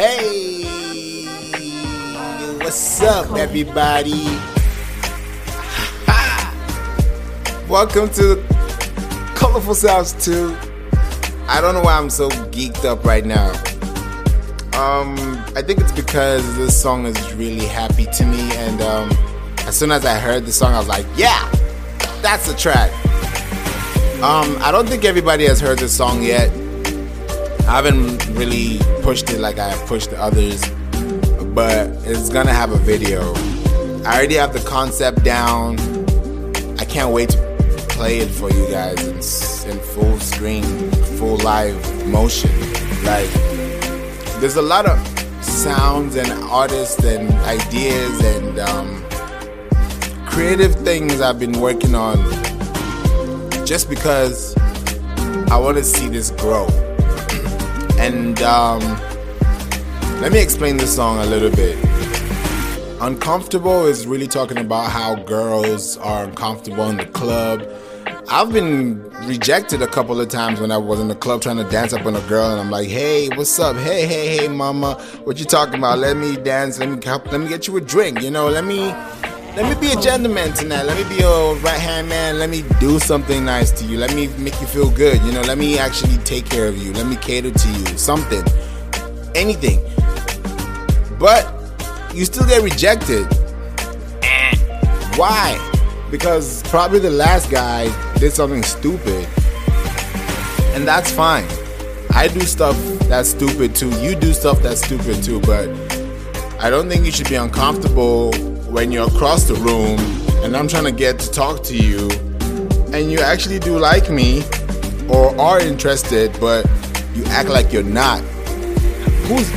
Hey, what's up, everybody? Welcome to Colorful Sounds 2. I don't know why I'm so geeked up right now. Um, I think it's because this song is really happy to me, and um, as soon as I heard the song, I was like, yeah, that's the track. Um, I don't think everybody has heard this song yet. I haven't really pushed it like I have pushed the others, but it's gonna have a video. I already have the concept down. I can't wait to play it for you guys in, in full screen, full live motion. Like, there's a lot of sounds and artists and ideas and um, creative things I've been working on just because I want to see this grow. And um, let me explain this song a little bit. Uncomfortable is really talking about how girls are uncomfortable in the club. I've been rejected a couple of times when I was in the club trying to dance up on a girl, and I'm like, "Hey, what's up? Hey, hey, hey, mama, what you talking about? Let me dance. Let me help. Let me get you a drink. You know, let me, let me be a gentleman tonight. Let me be a right hand man. Let me do something nice to you. Let me make you feel good. You know, let me actually take care of you. Let me cater to you. Something, anything. But you still get rejected. Why? Because probably the last guy did something stupid. And that's fine. I do stuff that's stupid too. You do stuff that's stupid too, but I don't think you should be uncomfortable when you're across the room and I'm trying to get to talk to you and you actually do like me or are interested, but you act like you're not. Who's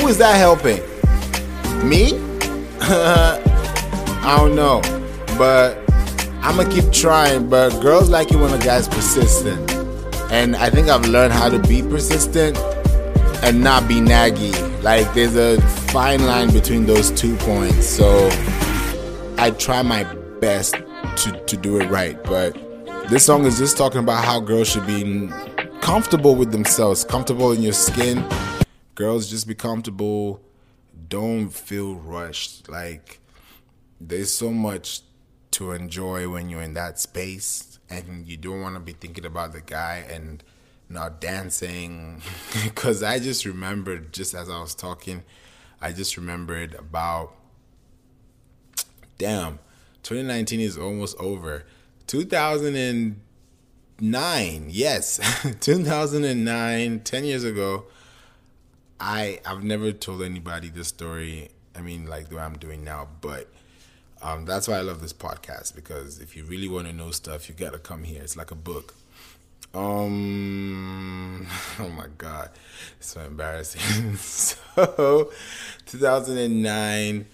who is that helping? Me? I don't know. But I'm gonna keep trying. But girls like it when a guy's persistent. And I think I've learned how to be persistent and not be naggy. Like there's a fine line between those two points. So I try my best to, to do it right. But this song is just talking about how girls should be comfortable with themselves, comfortable in your skin. Girls just be comfortable. Don't feel rushed. Like there's so much to enjoy when you're in that space and you don't want to be thinking about the guy and not dancing because i just remembered just as i was talking i just remembered about damn 2019 is almost over 2009 yes 2009 10 years ago i i've never told anybody this story i mean like the way i'm doing now but um, that's why I love this podcast because if you really want to know stuff, you gotta come here. It's like a book. Um, oh my god, it's so embarrassing. so, 2009,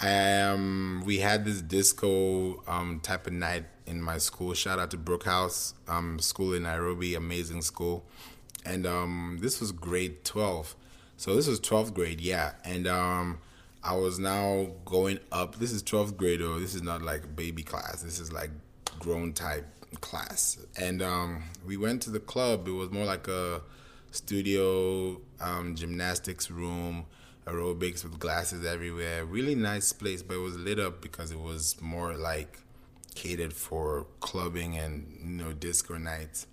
I um, we had this disco um type of night in my school. Shout out to Brookhouse um school in Nairobi, amazing school, and um this was grade 12. So this was 12th grade, yeah, and um I was now going up. This is 12th grade, or this is not like baby class. This is like grown type class. And um, we went to the club. It was more like a studio, um, gymnastics room, aerobics with glasses everywhere. Really nice place, but it was lit up because it was more like catered for clubbing and you know disco nights.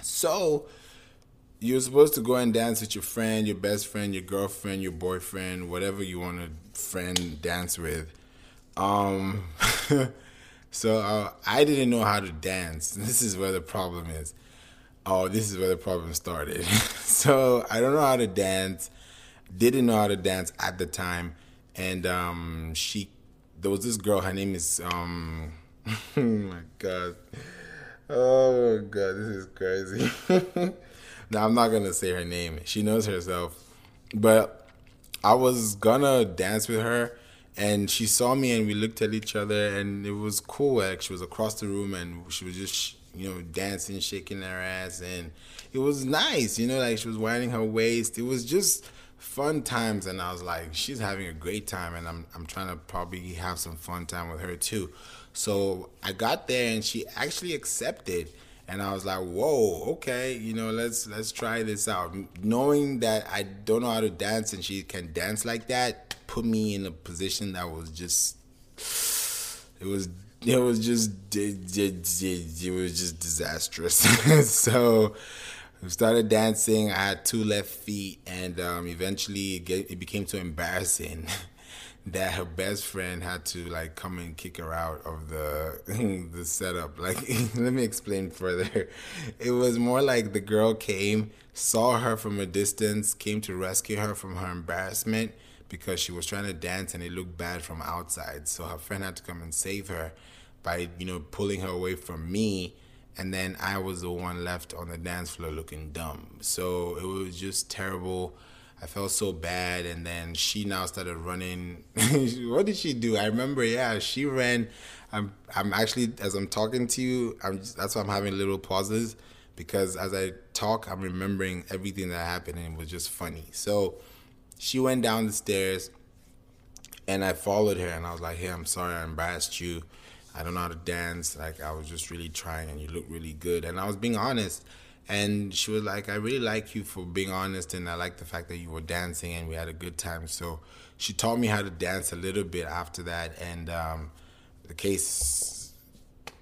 So you're supposed to go and dance with your friend, your best friend, your girlfriend, your boyfriend, whatever you want to friend dance with. Um, so uh, I didn't know how to dance. This is where the problem is. Oh, this is where the problem started. so I don't know how to dance. Didn't know how to dance at the time, and um, she, there was this girl. Her name is um, oh my god, oh my god, this is crazy. Now I'm not gonna say her name. She knows herself. But I was gonna dance with her and she saw me and we looked at each other and it was cool like she was across the room and she was just you know dancing shaking her ass and it was nice you know like she was winding her waist it was just fun times and I was like she's having a great time and I'm I'm trying to probably have some fun time with her too so I got there and she actually accepted and I was like, "Whoa, okay, you know, let's let's try this out." Knowing that I don't know how to dance and she can dance like that, put me in a position that was just it was it was just it, it, it, it was just disastrous. so we started dancing. I had two left feet, and um, eventually it, get, it became too embarrassing. that her best friend had to like come and kick her out of the the setup. Like, let me explain further. It was more like the girl came, saw her from a distance, came to rescue her from her embarrassment because she was trying to dance and it looked bad from outside. So her friend had to come and save her by you know pulling her away from me. And then I was the one left on the dance floor looking dumb. So it was just terrible I felt so bad, and then she now started running. what did she do? I remember, yeah, she ran. I'm, I'm actually as I'm talking to you, I'm just, that's why I'm having little pauses because as I talk, I'm remembering everything that happened, and it was just funny. So she went down the stairs, and I followed her, and I was like, "Hey, I'm sorry, I embarrassed you. I don't know how to dance. Like I was just really trying, and you look really good." And I was being honest and she was like, I really like you for being honest, and I like the fact that you were dancing, and we had a good time. So she taught me how to dance a little bit after that, and um, the case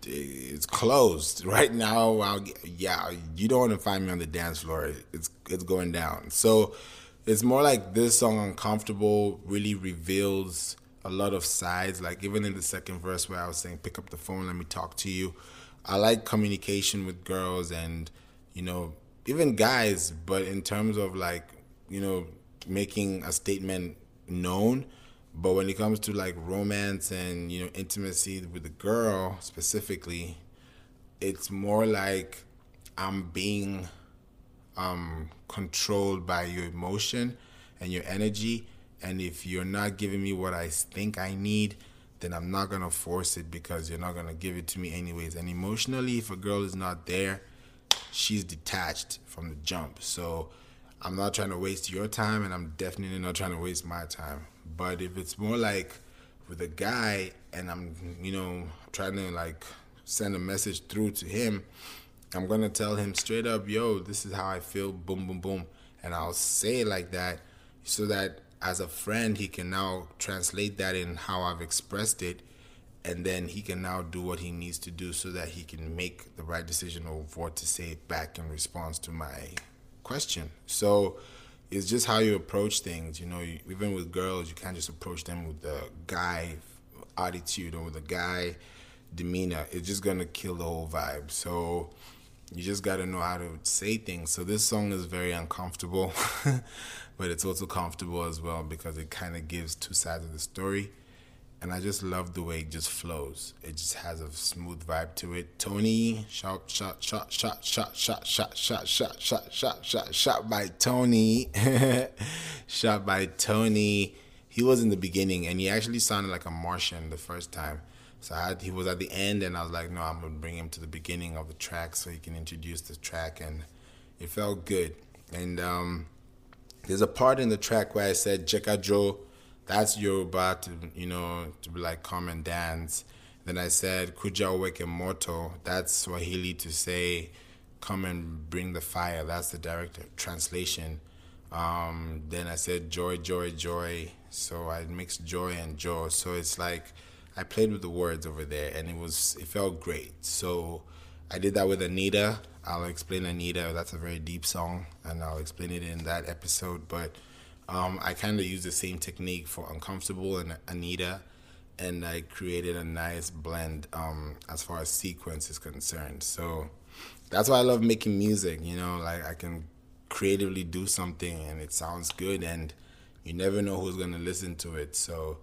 is closed right now. I'll, yeah, you don't want to find me on the dance floor. It's it's going down. So it's more like this song, "Uncomfortable," really reveals a lot of sides. Like even in the second verse where I was saying, "Pick up the phone, let me talk to you." I like communication with girls and you know, even guys, but in terms of like, you know, making a statement known. But when it comes to like romance and, you know, intimacy with a girl specifically, it's more like I'm being um, controlled by your emotion and your energy. And if you're not giving me what I think I need, then I'm not gonna force it because you're not gonna give it to me anyways. And emotionally, if a girl is not there, she's detached from the jump. So I'm not trying to waste your time, and I'm definitely not trying to waste my time. But if it's more like with a guy, and I'm, you know, trying to like send a message through to him, I'm gonna tell him straight up, yo, this is how I feel, boom, boom, boom. And I'll say it like that so that as a friend, he can now translate that in how I've expressed it and then he can now do what he needs to do so that he can make the right decision of what to say back in response to my question. So it's just how you approach things. You know, even with girls, you can't just approach them with the guy attitude or with a guy demeanor. It's just gonna kill the whole vibe. So you just gotta know how to say things. So this song is very uncomfortable, but it's also comfortable as well because it kind of gives two sides of the story and I just love the way it just flows. It just has a smooth vibe to it. Tony, shot, shot, shot, shot, shot, shot, shot, shot, shot, shot, shot, shot, shot by Tony, shot by Tony. He was in the beginning, and he actually sounded like a Martian the first time. So I he was at the end, and I was like, no, I'm gonna bring him to the beginning of the track so he can introduce the track, and it felt good. And um, there's a part in the track where I said, Jeka Joe that's Yoruba to you know to be like come and dance. Then I said Kuja Weke Moto. That's Swahili to say come and bring the fire. That's the direct translation. Um, then I said joy, joy, joy. So I mixed joy and joy. So it's like I played with the words over there, and it was it felt great. So I did that with Anita. I'll explain Anita. That's a very deep song, and I'll explain it in that episode. But um, I kind of used the same technique for Uncomfortable and Anita, and I created a nice blend um, as far as sequence is concerned. So that's why I love making music. You know, like I can creatively do something and it sounds good, and you never know who's gonna listen to it. So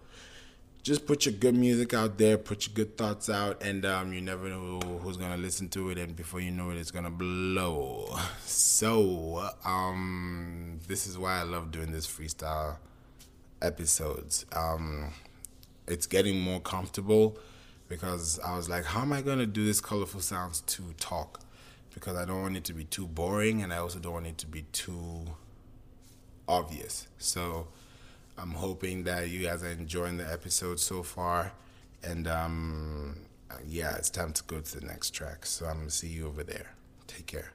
just put your good music out there, put your good thoughts out, and um, you never know who's gonna listen to it, and before you know it, it's gonna blow. So, um, this is why I love doing this freestyle episodes. Um, it's getting more comfortable because I was like, how am I gonna do this colorful sounds to talk? Because I don't want it to be too boring, and I also don't want it to be too obvious. So I'm hoping that you guys are enjoying the episode so far, and um, yeah, it's time to go to the next track. So I'm gonna see you over there. Take care.